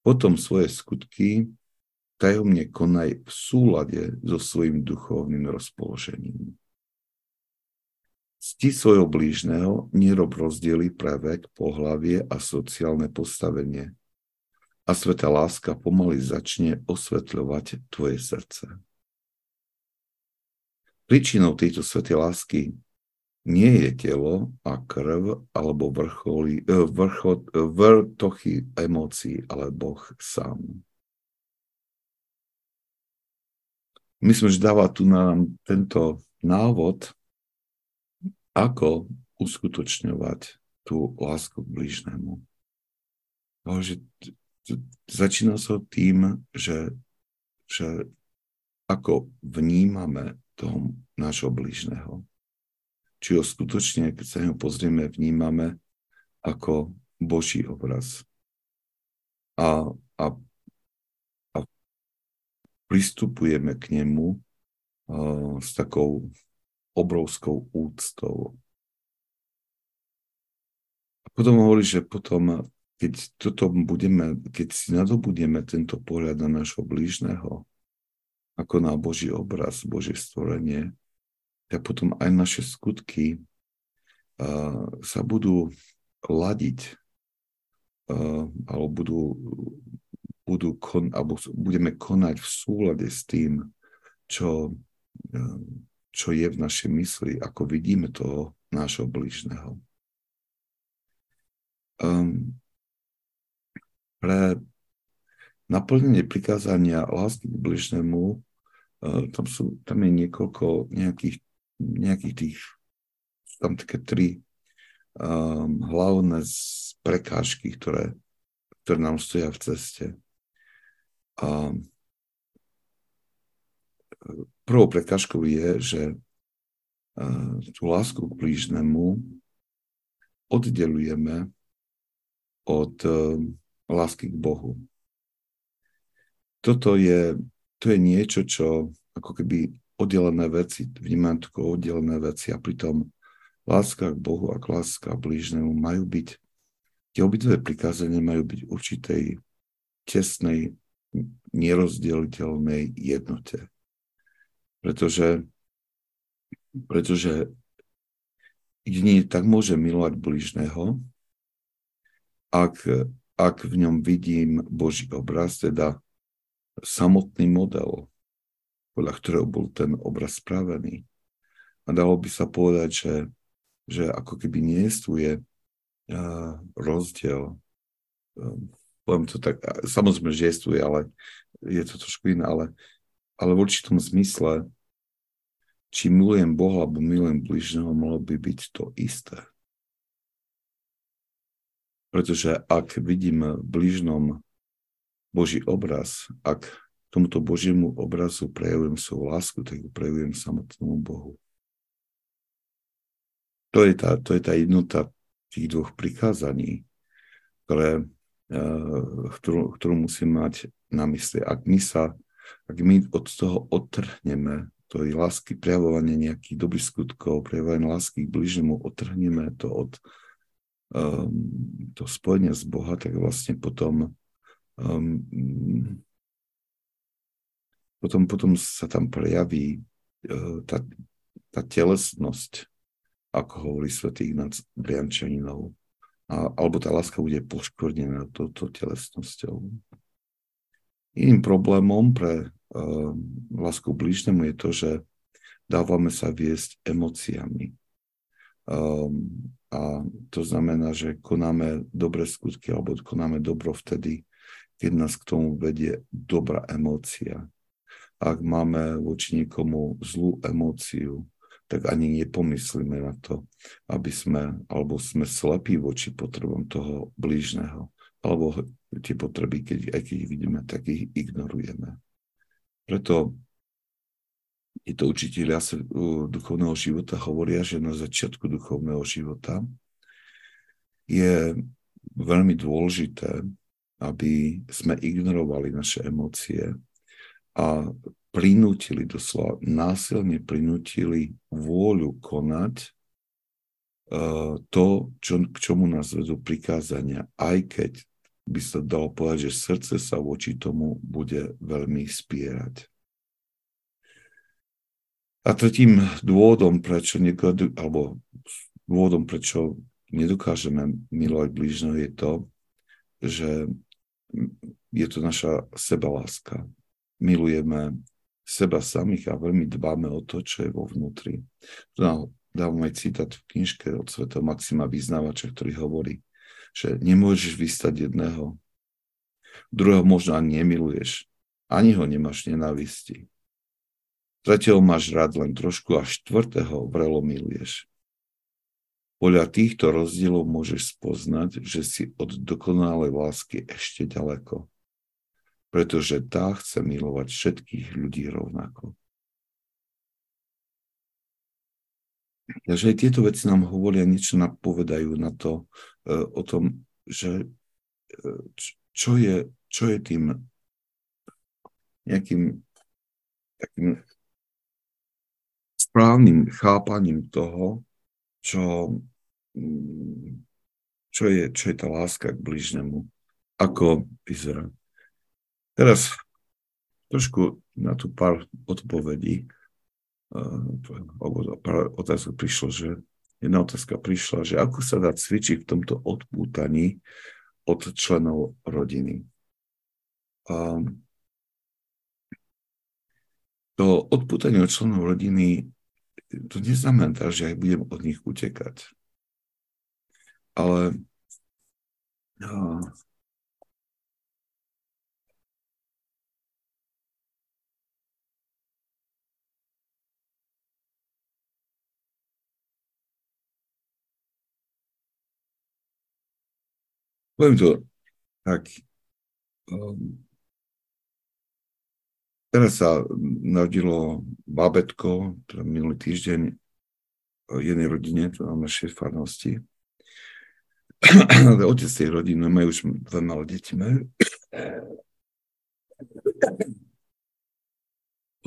Potom svoje skutky tajomne konaj v súlade so svojim duchovným rozpoložením. Cti svojho blížneho, nerob rozdiely pre vek, pohlavie a sociálne postavenie – a sveta láska pomaly začne osvetľovať tvoje srdce. Príčinou tejto svetej lásky nie je telo a krv alebo vrcholy, e, vrcho, e, vrtochy emócií, ale Boh sám. Myslím, že dáva tu nám tento návod, ako uskutočňovať tú lásku k blížnemu. Začína sa tým, že, že ako vnímame toho nášho blížneho či ho skutočne, keď sa ho pozrieme, vnímame ako Boží obraz. A, a, a pristupujeme k nemu uh, s takou obrovskou úctou. A potom hovorí, že potom, keď toto budeme, keď si nadobudeme tento pohľad na našho blížneho, ako na Boží obraz, Božie stvorenie, tak potom aj naše skutky uh, sa budú ladiť uh, alebo budú, budú kon, alebo budeme konať v súlade s tým, čo, uh, čo je v našej mysli, ako vidíme toho nášho blížneho. Um, pre naplnenie prikázania lásky k bližnému, uh, tam, sú, tam je niekoľko nejakých nejakých tých, tam také tri um, hlavné prekážky, ktoré, ktoré nám stoja v ceste. A prvou prekážkou je, že uh, tú lásku k blížnemu oddelujeme od uh, lásky k Bohu. Toto je, to je niečo, čo ako keby oddelené veci, vnímam ako oddelené veci a pritom láska k Bohu a láska blížnemu majú byť, tie obidve prikázania majú byť určitej tesnej, nerozdeliteľnej jednote. Pretože, pretože jediný tak môže milovať blížneho, ak, ak v ňom vidím Boží obraz, teda samotný model, podľa ktorého bol ten obraz spravený. A dalo by sa povedať, že, že ako keby nie je uh, rozdiel. Uh, poviem to tak, samozrejme, že je ale je to trošku iné, ale, ale v určitom zmysle, či milujem Boha alebo milujem bližného, malo by byť to isté. Pretože ak vidím v blížnom Boží obraz, ak tomuto Božiemu obrazu prejavujem svoju lásku, tak ju prejavujem samotnému Bohu. To je tá, to je tá jednota tých dvoch prikázaní, ktoré, uh, ktorú, ktorú musím mať na mysli. Ak my sa, ak my od toho odtrhneme, to je lásky, prejavovanie nejakých dobrých skutkov, prejavovanie lásky k bližnému, odtrhneme to od um, to spojenia z Boha, tak vlastne potom um, potom, potom sa tam prejaví uh, tá, tá telesnosť, ako hovorí svätý Ignác Briančaninov. A, alebo tá láska bude poškvrnená touto telesnosťou. Iným problémom pre uh, lásku blížnemu je to, že dávame sa viesť emóciami. Um, a to znamená, že konáme dobré skutky alebo konáme dobro vtedy, keď nás k tomu vedie dobrá emócia ak máme voči niekomu zlú emóciu, tak ani nepomyslíme na to, aby sme, alebo sme slepí voči potrebom toho blížneho, alebo tie potreby, keď, aj keď ich vidíme, tak ich ignorujeme. Preto je to učiteľia duchovného života hovoria, že na začiatku duchovného života je veľmi dôležité, aby sme ignorovali naše emócie a prinútili, doslova násilne prinútili vôľu konať uh, to, čo, k čomu nás vedú prikázania, aj keď by sa dalo povedať, že srdce sa voči tomu bude veľmi spierať. A tretím dôvodom, prečo niekto, alebo dôvodom, prečo nedokážeme milovať blížneho, je to, že je to naša sebaláska milujeme seba samých a veľmi dbáme o to, čo je vo vnútri. Dávam aj citát v knižke od Sv. Maxima Vyznávača, ktorý hovorí, že nemôžeš vystať jedného, druhého možno ani nemiluješ, ani ho nemáš nenávisti. Tretieho máš rád len trošku a štvrtého vrelo miluješ. Podľa týchto rozdielov môžeš spoznať, že si od dokonalej lásky ešte ďaleko, pretože tá chce milovať všetkých ľudí rovnako. Takže aj tieto veci nám hovoria, niečo napovedajú na to, e, o tom, že e, čo je, čo je tým nejakým takým správnym chápaním toho, čo, mm, čo, je, čo je tá láska k bližnemu, ako vyzerá. Teraz trošku na tú pár odpovedí otázka prišla, že jedna otázka prišla, že ako sa dá cvičiť v tomto odpútaní od členov rodiny. A to odpútanie od členov rodiny to neznamená, že aj budem od nich utekať. Ale Poviem to tak. Um, teraz sa narodilo bábetko, teda minulý týždeň jednej rodine, to na našej farnosti. Otec tej rodiny majú už dve malé deti. Majú.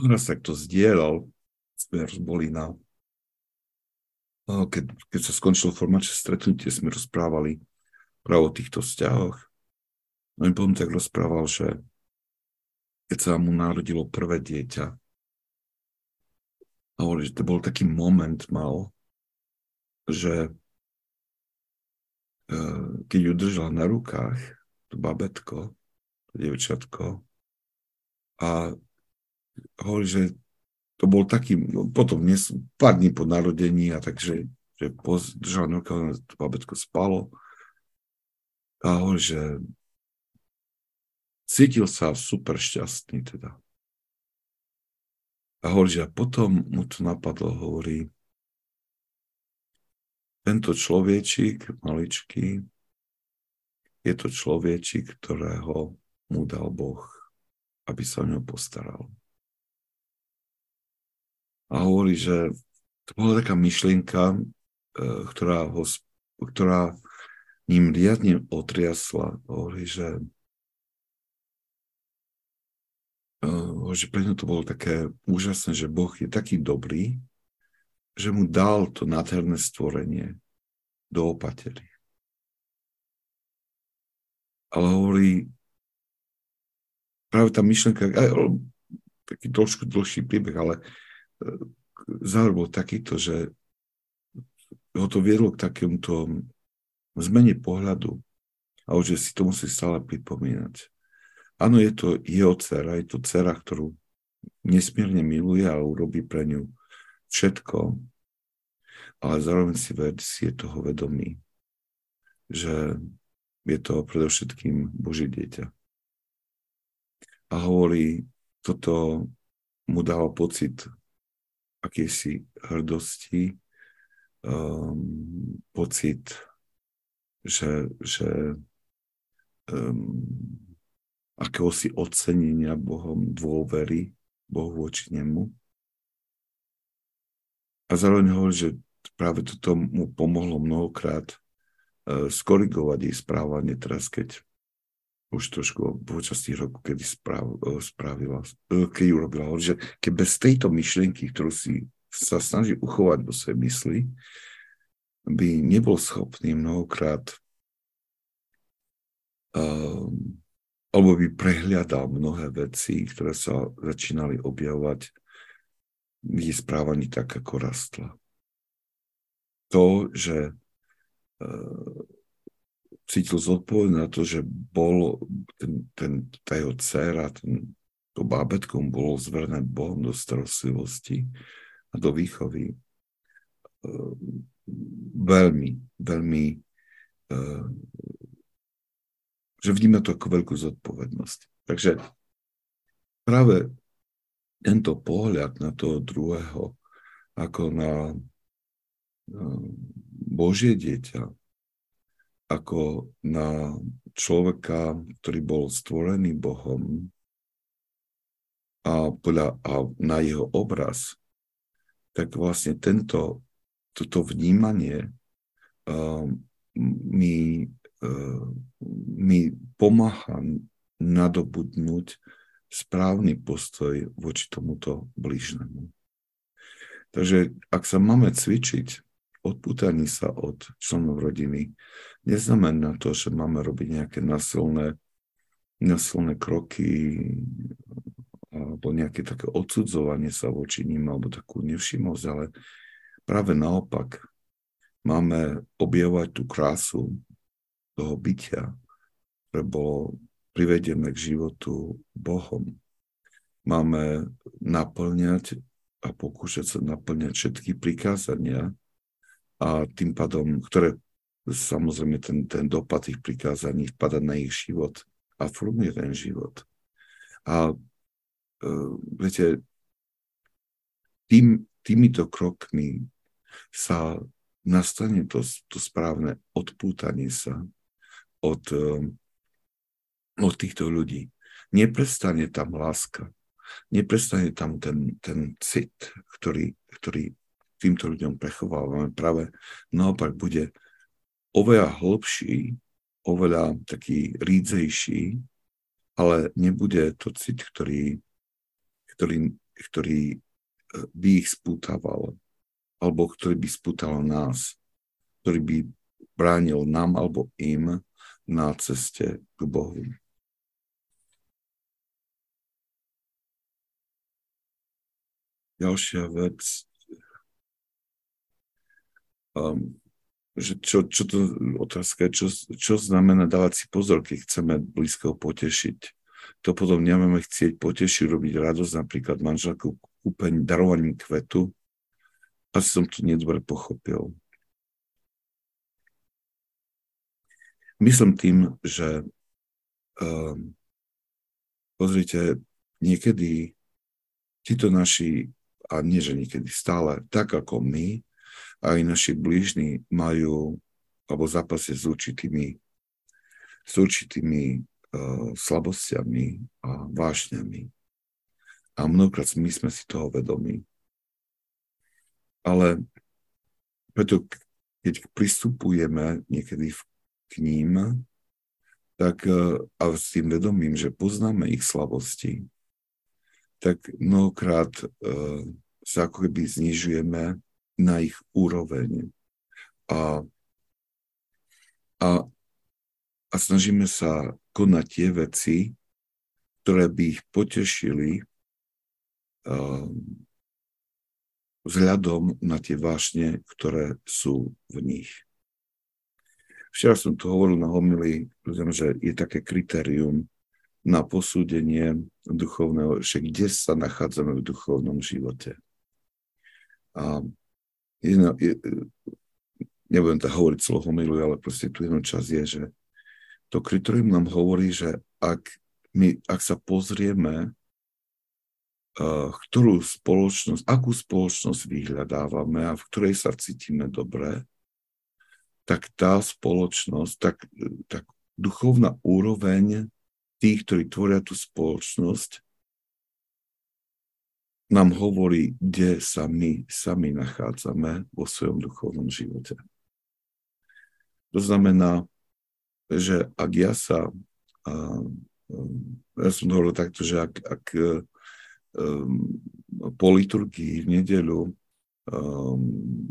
Raz takto zdieľal, sme boli na keď, keď sa skončilo formačné stretnutie, sme rozprávali práve o týchto vzťahoch. No mi potom tak rozprával, že keď sa mu narodilo prvé dieťa, a hovorí, že to bol taký moment mal, že e, keď ju držal na rukách, to babetko, to dievčatko, a hovorí, že to bol taký, no, potom dnes, pár dní po narodení, a takže že držal na rukách, to babetko spalo, a hovorí, že cítil sa super šťastný teda. A hovorí, že potom mu to napadlo, hovorí, tento človečík, maličký, je to človečík, ktorého mu dal Boh, aby sa o ňo postaral. A hovorí, že to bola taká myšlienka, eh, ktorá, ho, ktorá ním riadne otriasla. Hovorí, že, že pre ňu to bolo také úžasné, že Boh je taký dobrý, že mu dal to nádherné stvorenie do opatery. Ale hovorí, práve tá myšlenka, aj, taký trošku dlhší príbeh, ale uh, záver bol takýto, že ho to viedlo k takémuto zmene pohľadu a už si to musí stále pripomínať. Áno, je to jeho dcera, je to dcera, ktorú nesmierne miluje a urobí pre ňu všetko, ale zároveň si, ved, si je toho vedomý, že je to predovšetkým Boží dieťa. A hovorí, toto mu dáva pocit akýsi hrdosti, um, pocit že, že um, akéhosi ocenenia Bohom dôvery Bohu voči nemu. A zároveň hovorí, že práve toto mu pomohlo mnohokrát uh, skorigovať jej správanie teraz, keď už trošku počas tých rokov, kedy správ, uh, spravila, uh, keď ju robila, hovorí, že keď bez tejto myšlienky, ktorú si sa snaží uchovať do svojej mysli, by nebol schopný mnohokrát uh, alebo by prehliadal mnohé veci, ktoré sa začínali objavovať v jej správaní tak, ako rastla. To, že uh, cítil zodpovednosť na to, že bol ten, ten, tá jeho dcera, ten, to bábetko bolo zverné Bohom do starostlivosti a do výchovy. Uh, veľmi, veľmi, uh, že vníma to ako veľkú zodpovednosť. Takže práve tento pohľad na toho druhého, ako na Božie dieťa, ako na človeka, ktorý bol stvorený Bohom a, podľa, a na jeho obraz, tak vlastne tento, toto vnímanie uh, mi, mi pomáha nadobudnúť správny postoj voči tomuto blížnemu. Takže ak sa máme cvičiť odpútaní sa od členov rodiny neznamená to, že máme robiť nejaké nasilné, nasilné kroky alebo nejaké také odsudzovanie sa voči ním alebo takú nevšimosť, ale práve naopak máme objavovať tú krásu toho bytia, ktoré bolo privedené k životu Bohom. Máme naplňať a pokúšať sa naplňať všetky prikázania, a tým pádom, ktoré samozrejme ten, ten dopad tých prikázaní vpada na ich život a formuje ten život. A uh, viete, tým, týmito krokmi sa nastane to, to správne odpútanie sa od, uh, od týchto ľudí. Neprestane tam láska, neprestane tam ten, ten cit, ktorý, ktorý týmto ľuďom prechovávame, práve naopak bude oveľa hlbší, oveľa taký rídzejší, ale nebude to cit, ktorý, ktorý, ktorý e, by ich spútaval, alebo ktorý by spútal nás, ktorý by bránil nám alebo im na ceste k Bohu. Ďalšia vec, um, že čo, čo to otázka čo, čo znamená dávať si pozor, keď chceme blízkeho potešiť. To potom nemáme chcieť potešiť, robiť radosť, napríklad manželku kúpeň, darovaním kvetu. Asi som to nedobre pochopil. Myslím tým, že um, pozrite, niekedy títo naši, a nie že niekedy, stále, tak ako my, aj naši blížni majú alebo zápasia s určitými, s určitými uh, slabostiami a vášňami. A mnohokrát my sme si toho vedomí. Ale preto, keď pristupujeme niekedy k ním, tak uh, a s tým vedomím, že poznáme ich slabosti, tak mnohokrát uh, sa ako keby znižujeme na ich úroveň. A, a, a snažíme sa konať tie veci, ktoré by ich potešili uh, vzhľadom na tie vášne, ktoré sú v nich. Včera som tu hovoril na homily že je také kritérium na posúdenie duchovného, že kde sa nachádzame v duchovnom živote. A jedna, je, nebudem to hovoriť celú homilu, ale proste tu jednu časť je, že to kritérium nám hovorí, že ak, my, ak sa pozrieme, ktorú spoločnosť, akú spoločnosť vyhľadávame a v ktorej sa cítime dobre, tak tá spoločnosť, tak, tak duchovná úroveň tých, ktorí tvoria tú spoločnosť, nám hovorí, kde sa my sami nachádzame vo svojom duchovnom živote. To znamená, že ak ja sa, ja som hovoril takto, že ak, ak um, po liturgii v nedelu um,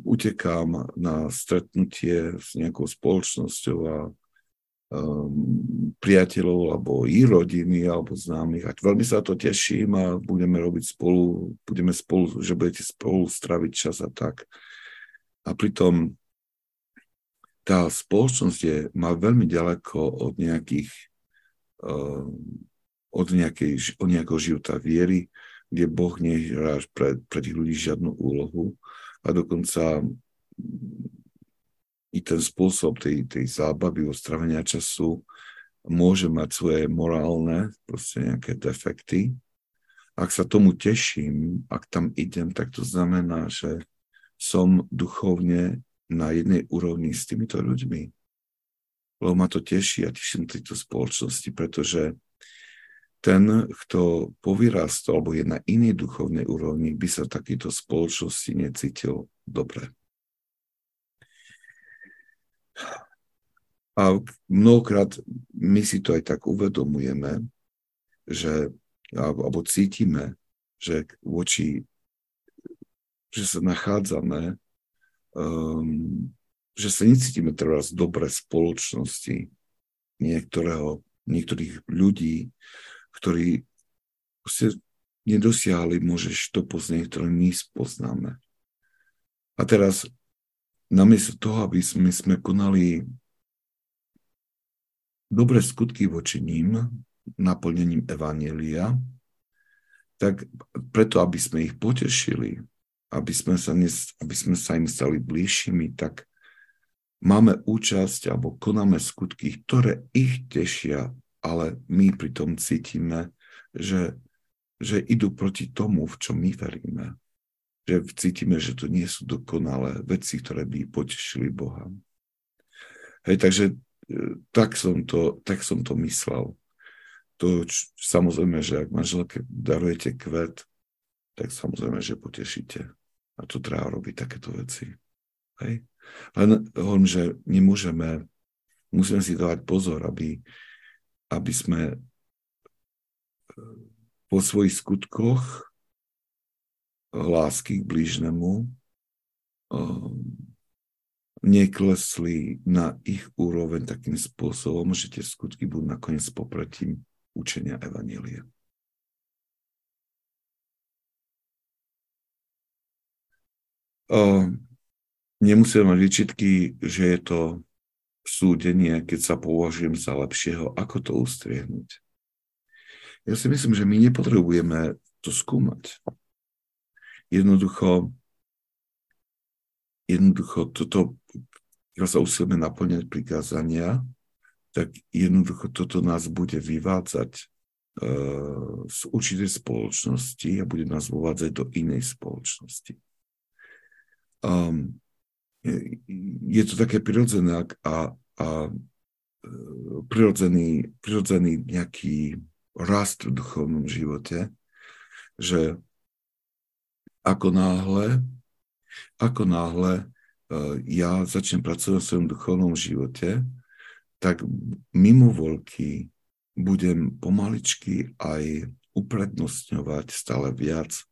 utekám na stretnutie s nejakou spoločnosťou a um, priateľov alebo ich rodiny alebo známych. A veľmi sa to teším a budeme robiť spolu, budeme spolu, že budete spolu straviť čas a tak. A pritom tá spoločnosť je, má veľmi ďaleko od nejakých uh, od, nejakej, od nejakého života viery, kde Boh nehrá pre, pre tých ľudí žiadnu úlohu a dokonca i ten spôsob tej, tej zábavy, ostravenia času môže mať svoje morálne, proste nejaké defekty. Ak sa tomu teším, ak tam idem, tak to znamená, že som duchovne na jednej úrovni s týmito ľuďmi. Lebo ma to teší a teším tejto spoločnosti, pretože ten, kto povyrastol alebo je na inej duchovnej úrovni, by sa v takejto spoločnosti necítil dobre. A mnohokrát my si to aj tak uvedomujeme, že, alebo cítime, že voči, že sa nachádzame, um, že sa necítime teraz dobre spoločnosti niektorého, niektorých ľudí, ktorí proste nedosiahli, môžeš to poznať, ktoré my spoznáme. A teraz namiesto toho, aby sme, sme konali dobré skutky voči ním, naplnením Evanielia, tak preto, aby sme ich potešili, aby sme sa, nes, aby sme sa im stali bližšími, tak máme účasť alebo konáme skutky, ktoré ich tešia, ale my pritom cítime, že, že idú proti tomu, v čom my veríme. Že cítime, že to nie sú dokonalé veci, ktoré by potešili Boha. Hej, takže tak som to, tak som to myslel. To samozrejme, že ak manželke darujete kvet, tak samozrejme, že potešíte. A to treba robiť takéto veci. Hej? Len hovorím, že nemôžeme, musíme si dávať pozor, aby, aby sme e, po svojich skutkoch lásky k blížnemu neklesli na ich úroveň takým spôsobom, že tie skutky budú nakoniec popretím učenia Evanília. Uh, nemusíme mať výčitky, že je to súdenie, keď sa považujem za lepšieho, ako to ustriehnúť. Ja si myslím, že my nepotrebujeme to skúmať. Jednoducho, jednoducho toto keď sa usilíme naplňať prikázania, tak jednoducho toto nás bude vyvádzať uh, z určitej spoločnosti a bude nás uvádzať do inej spoločnosti. Um, je, to také prirodzené a, a e, prirodzený, prirodzený nejaký rast v duchovnom živote, že ako náhle, ako náhle Eh, ja začnem pracovať v svojom duchovnom živote, tak mimo voľky budem pomaličky aj uprednostňovať stále viac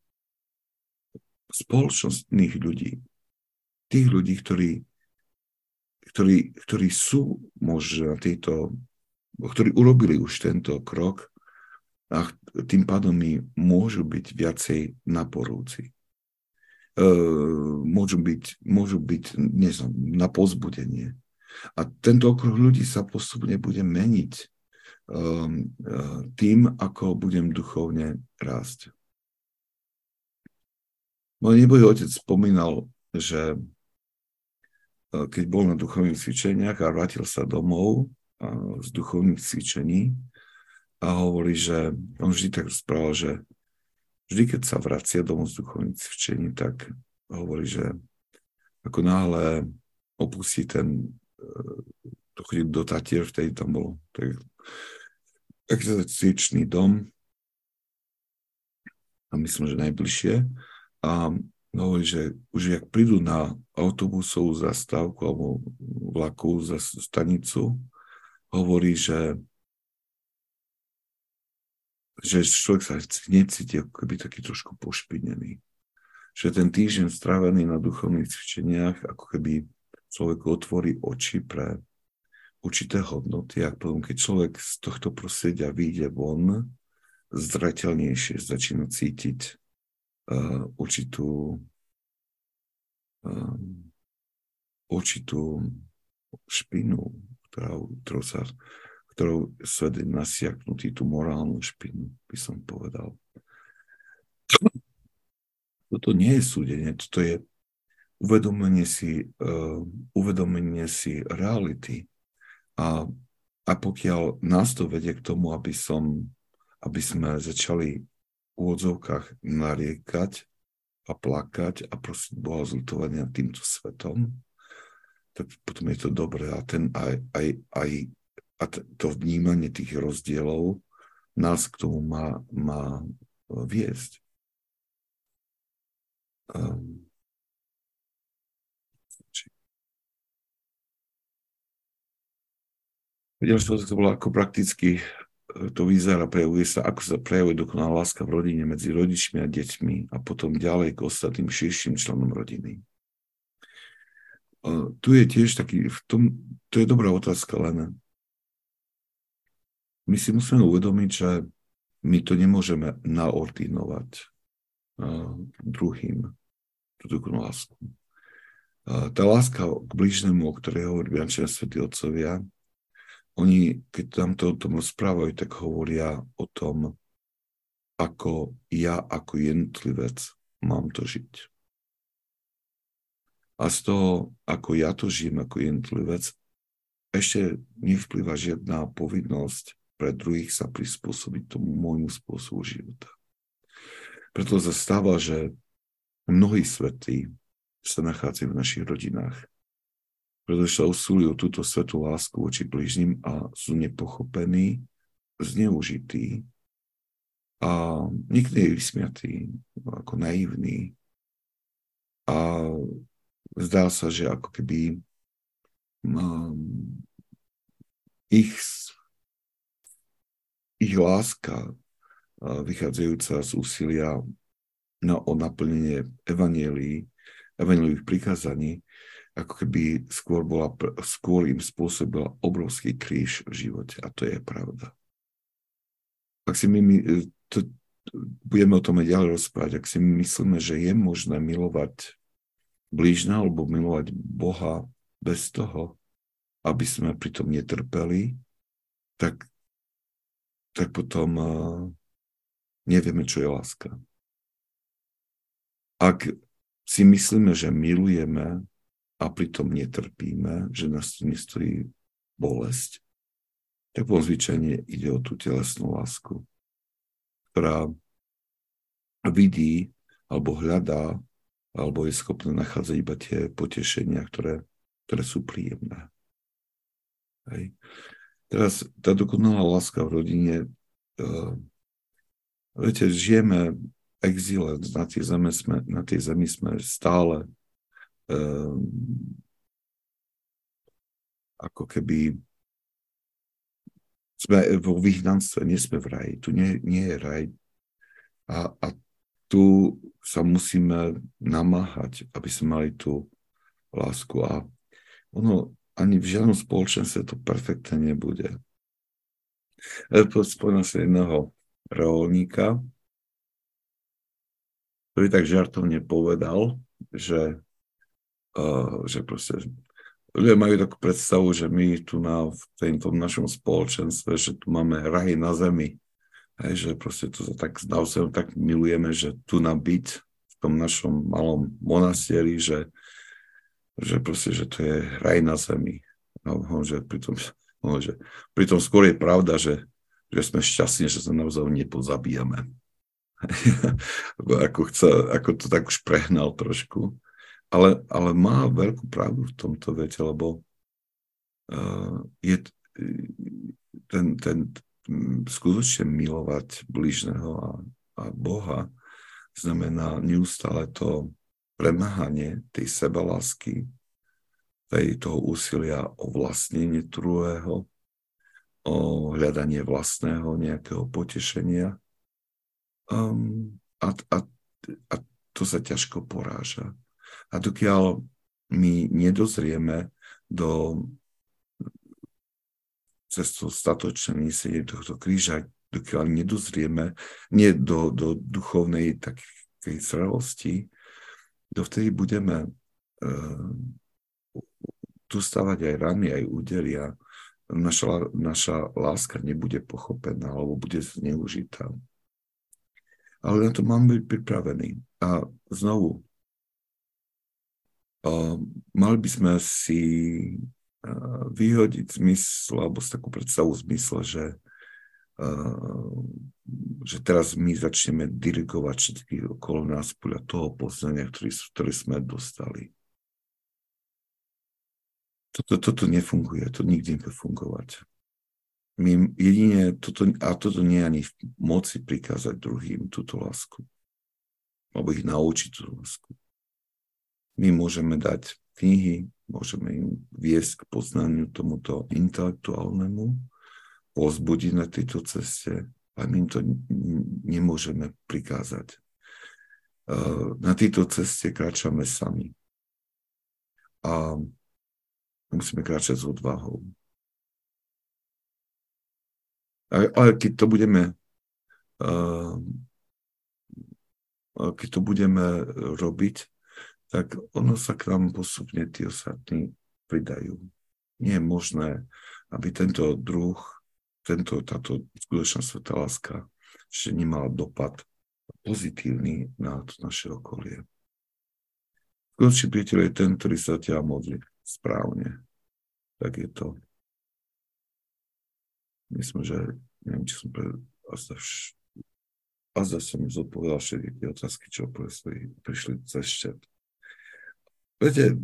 spoločnostných ľudí. Tých ľudí, ktorí, ktorí, ktorí sú možno na tejto, ktorí urobili už tento krok a tým pádom mi môžu byť viacej naporúci. Ehm, môžu byť, môžu byť neznam, na pozbudenie. A tento okruh ľudí sa postupne bude meniť um, tým, ako budem duchovne rásť. Môj neboj otec spomínal, že e, keď bol na duchovných cvičeniach a vrátil sa domov z duchovných cvičení a hovorí, že on vždy tak rozprával, že vždy, keď sa vracia domov z duchovných cvičení, tak hovorí, že ako náhle opustí ten to chodí do Tatier, vtedy tam bol tak, cvičný dom a myslím, že najbližšie. A hovorí, že už jak prídu na autobusovú zastávku alebo vlaku za stanicu, hovorí, že že človek sa necíti ako keby taký trošku pošpinený. Že ten týždeň strávený na duchovných cvičeniach, ako keby človek otvorí oči pre určité hodnoty a potom, keď človek z tohto prostredia vyjde von, zreteľnejšie začína cítiť uh, určitú uh, určitú špinu, ktorá, ktorou sa ktorou svet nasiaknutý, tú morálnu špinu, by som povedal. Toto nie je súdenie, toto je, uvedomenie si, uh, uvedomenie si reality. A, a pokiaľ nás to vedie k tomu, aby, som, aby sme začali úvodzovkách nariekať a plakať a prosiť Boha zlutovania týmto svetom, tak potom je to dobré. A, ten, aj, aj, aj, a to vnímanie tých rozdielov nás k tomu má, má viesť. Um, že to bolo ako prakticky e, to vyzerá, prejavuje sa, ako sa prejavuje dokonalá láska v rodine medzi rodičmi a deťmi a potom ďalej k ostatným širším členom rodiny. Uh, tu je tiež taký, v tom, to je dobrá otázka, len my si musíme uvedomiť, že my to nemôžeme naordinovať uh, druhým, tú dokonalú lásku. Uh, tá láska k blížnemu, o ktorej hovorí Biančia Svetí Otcovia, oni, keď tam to o tom rozprávajú, tak hovoria o tom, ako ja ako jednotlivec mám to žiť. A z toho, ako ja to žijem ako jednotlivec, ešte nevplyva žiadna povinnosť pre druhých sa prispôsobiť tomu môjmu spôsobu života. Preto sa stáva, že mnohí svetí sa nachádzajú v našich rodinách pretože sa o túto svetú lásku voči blížnym a sú nepochopení, zneužití a nikto je vysmiatý, ako naivný a zdá sa, že ako keby um, ich, ich láska vychádzajúca z úsilia na, o naplnenie evanielí, evanielých prikázaní, ako keby skôr, bola, skôr im spôsobila obrovský kríž v živote. A to je pravda. Ak si my, my to, budeme o tom aj ďalej rozprávať, ak si my myslíme, že je možné milovať blížna alebo milovať Boha bez toho, aby sme pritom netrpeli, tak, tak potom uh, nevieme, čo je láska. Ak si myslíme, že milujeme a pritom netrpíme, že nás tu nestojí bolesť, tak po zvyčajne ide o tú telesnú lásku, ktorá vidí alebo hľadá alebo je schopná nachádzať iba tie potešenia, ktoré, ktoré sú príjemné. Hej. Teraz tá dokonalá láska v rodine, uh, viete, žijeme exile, na tej zemi sme, na tej zemi sme stále um, ako keby sme vo vyhnanstve, nie sme v raji. Tu nie, nie je raj. A, a tu sa musíme namáhať, aby sme mali tú lásku. A ono ani v žiadnom spoločenstve to perfektne nebude. Spomínam sa jedného rolníka, ktorý tak žartovne povedal, že že proste ľudia majú takú predstavu, že my tu na, v tejto našom spoločenstve, že tu máme raj na zemi. Hej, že proste sa tak navzájom tak milujeme, že tu na byť v tom našom malom monastieri, že, že proste, že to je raj na zemi. No, že pritom, no, že pritom skôr je pravda, že, že sme šťastní, že sa navzájom nepozabíjame. ako, chce, ako to tak už prehnal trošku. Ale, ale má veľkú pravdu v tomto vete, lebo uh, je ten, ten skutočne milovať blížneho a, a Boha znamená neustále to premáhanie tej sebalásky, tej, toho úsilia o vlastnenie druhého, o hľadanie vlastného nejakého potešenia. Um, a, a, a to sa ťažko poráža. A dokiaľ my nedozrieme do cez to statočné nesenie tohto kríža, dokiaľ nedozrieme nie do, do duchovnej takej zrelosti, dovtedy budeme uh, tu stavať aj rany, aj údery a naša, naša láska nebude pochopená alebo bude zneužitá. Ale na to máme byť pripravení. A znovu, mali by sme si vyhodiť zmysl alebo z takú predstavu zmysle, že, že teraz my začneme dirigovať všetky okolo nás podľa toho poznania, ktorý, ktorý sme dostali. Toto, toto nefunguje, to nikdy nebude fungovať. My jedine, toto, a toto nie je ani v moci prikázať druhým túto lásku. Alebo ich naučiť túto lásku. My môžeme dať knihy, môžeme im viesť k poznaniu tomuto intelektuálnemu, pozbudiť na tejto ceste, ale my im to nemôžeme prikázať. Na tejto ceste kráčame sami. A musíme kráčať s odvahou. Ale keď to budeme keď to budeme robiť, tak ono sa k nám postupne tí ostatní pridajú. Nie je možné, aby tento druh, tento, táto skutočná svetá láska ešte nemala dopad pozitívny na to naše okolie. Skutočný priateľ je ten, ktorý sa ťa modlí správne. Tak je to. Myslím, že neviem, či som pre, azda, vš, azda som zodpovedal všetky tie otázky, čo prišli, cez šťat. Viete,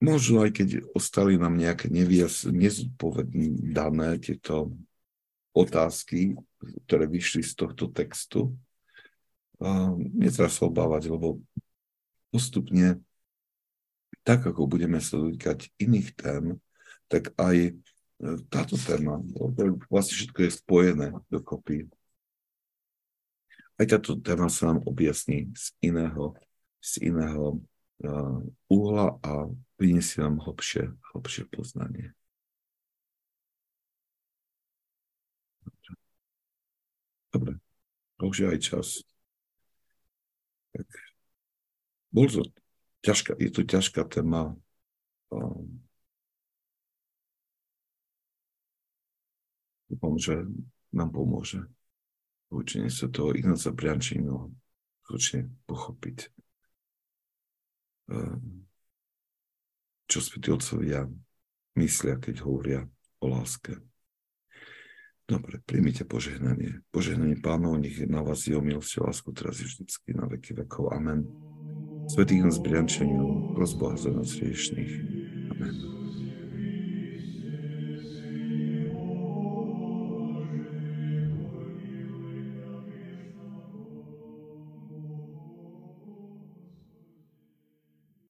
možno aj keď ostali nám nejaké nevias, nezodpovedané tieto otázky, ktoré vyšli z tohto textu, uh, netreba sa obávať, lebo postupne, tak ako budeme sa dotýkať iných tém, tak aj e, táto téma, vlastne všetko je spojené dokopy. Aj táto téma sa nám objasní z iného z iného uhla a priniesie nám hlbšie, hlbšie poznanie. Dobre. Dobre, už je aj čas. Tak. Bol to ťažká, je to ťažká téma. Dúfam, že nám pomôže. Učenie sa toho Ignáca Briančínu skutočne pochopiť. Ehm, čo svätí otcovia myslia, keď hovoria o láske. Dobre, príjmite požehnanie. Požehnanie pánov, nech je na vás jeho milosť a lásku teraz vždycky na veky vekov. Amen. Svetý nás Briančaninu, prosboha za nás riešných,